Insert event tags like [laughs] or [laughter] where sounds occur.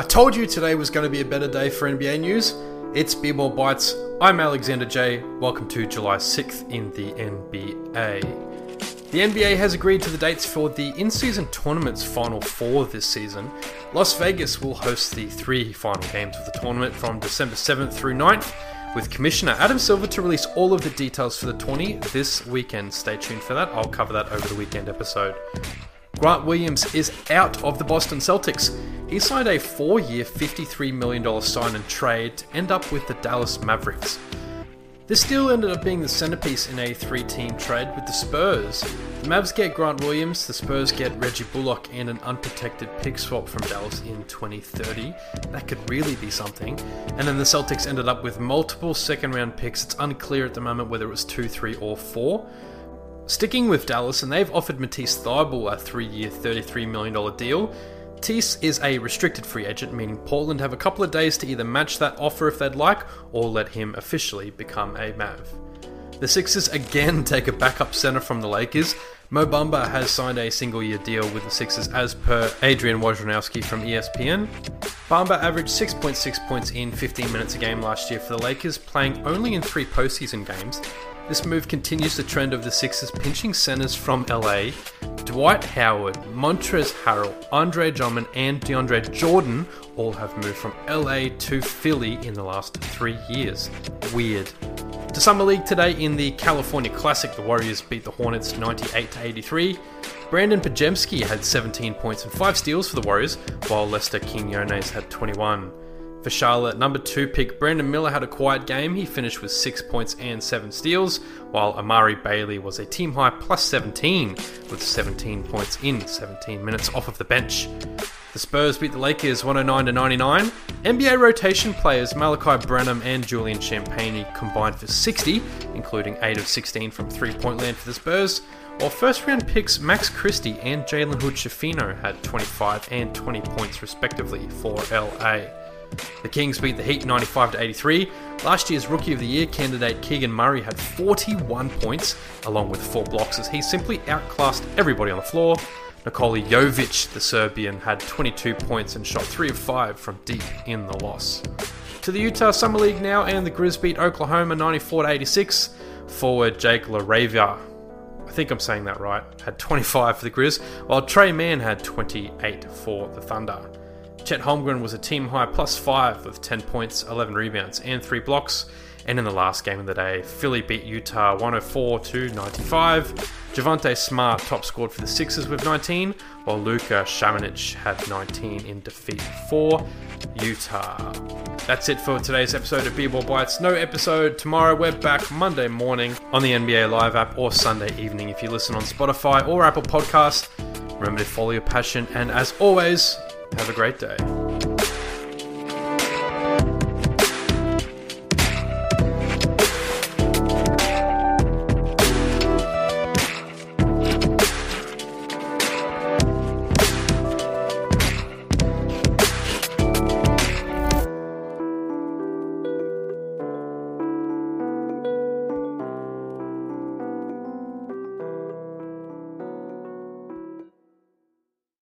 I told you today was going to be a better day for NBA news. It's B-Ball Bites. I'm Alexander J. Welcome to July 6th in the NBA. The NBA has agreed to the dates for the in-season tournament's final four this season. Las Vegas will host the three final games of the tournament from December 7th through 9th, with Commissioner Adam Silver to release all of the details for the tourney this weekend. Stay tuned for that. I'll cover that over the weekend episode. Grant Williams is out of the Boston Celtics. He signed a four year, $53 million sign and trade to end up with the Dallas Mavericks. This deal ended up being the centerpiece in a three team trade with the Spurs. The Mavs get Grant Williams, the Spurs get Reggie Bullock, and an unprotected pick swap from Dallas in 2030. That could really be something. And then the Celtics ended up with multiple second round picks. It's unclear at the moment whether it was two, three, or four. Sticking with Dallas, and they've offered Matisse Thybulle a three-year, $33 million deal. Matisse is a restricted free agent, meaning Portland have a couple of days to either match that offer if they'd like, or let him officially become a Mav. The Sixers again [laughs] take a backup center from the Lakers. Mo Bamba has signed a single year deal with the Sixers as per Adrian Wojnarowski from ESPN. Bamba averaged 6.6 points in 15 minutes a game last year for the Lakers, playing only in three postseason games, this move continues the trend of the Sixers pinching centers from LA. Dwight Howard, Montrezl Harrell, Andre Drummond, and DeAndre Jordan all have moved from LA to Philly in the last three years. Weird. To Summer League today in the California Classic, the Warriors beat the Hornets 98 to 83. Brandon Podziemski had 17 points and 5 steals for the Warriors, while Lester Quinones had 21. For Charlotte, number two pick Brandon Miller had a quiet game. He finished with six points and seven steals, while Amari Bailey was a team high plus 17 with 17 points in 17 minutes off of the bench. The Spurs beat the Lakers 109 to 99. NBA rotation players Malachi Branham and Julian Champagnie combined for 60, including 8 of 16 from three point land for the Spurs, while first round picks Max Christie and Jalen Hood Schifino had 25 and 20 points respectively for LA. The Kings beat the Heat 95 to 83. Last year's Rookie of the Year candidate Keegan Murray had 41 points, along with four blocks, as he simply outclassed everybody on the floor. Nikola Jovic, the Serbian, had 22 points and shot 3 of 5 from deep in the loss. To the Utah Summer League now, and the Grizz beat Oklahoma 94 to 86. Forward Jake LaRavia, I think I'm saying that right, had 25 for the Grizz, while Tre Mann had 28 for the Thunder. Chet Holmgren was a team high plus five with 10 points, 11 rebounds, and three blocks. And in the last game of the day, Philly beat Utah 104 to 95. Javonte Smart top scored for the Sixers with 19, while Luka Samanic had 19 in defeat for Utah. That's it for today's episode of B-Ball Bites. No episode tomorrow. We're back Monday morning on the NBA Live app or Sunday evening if you listen on Spotify or Apple Podcasts. Remember to follow your passion, and as always, have a great day.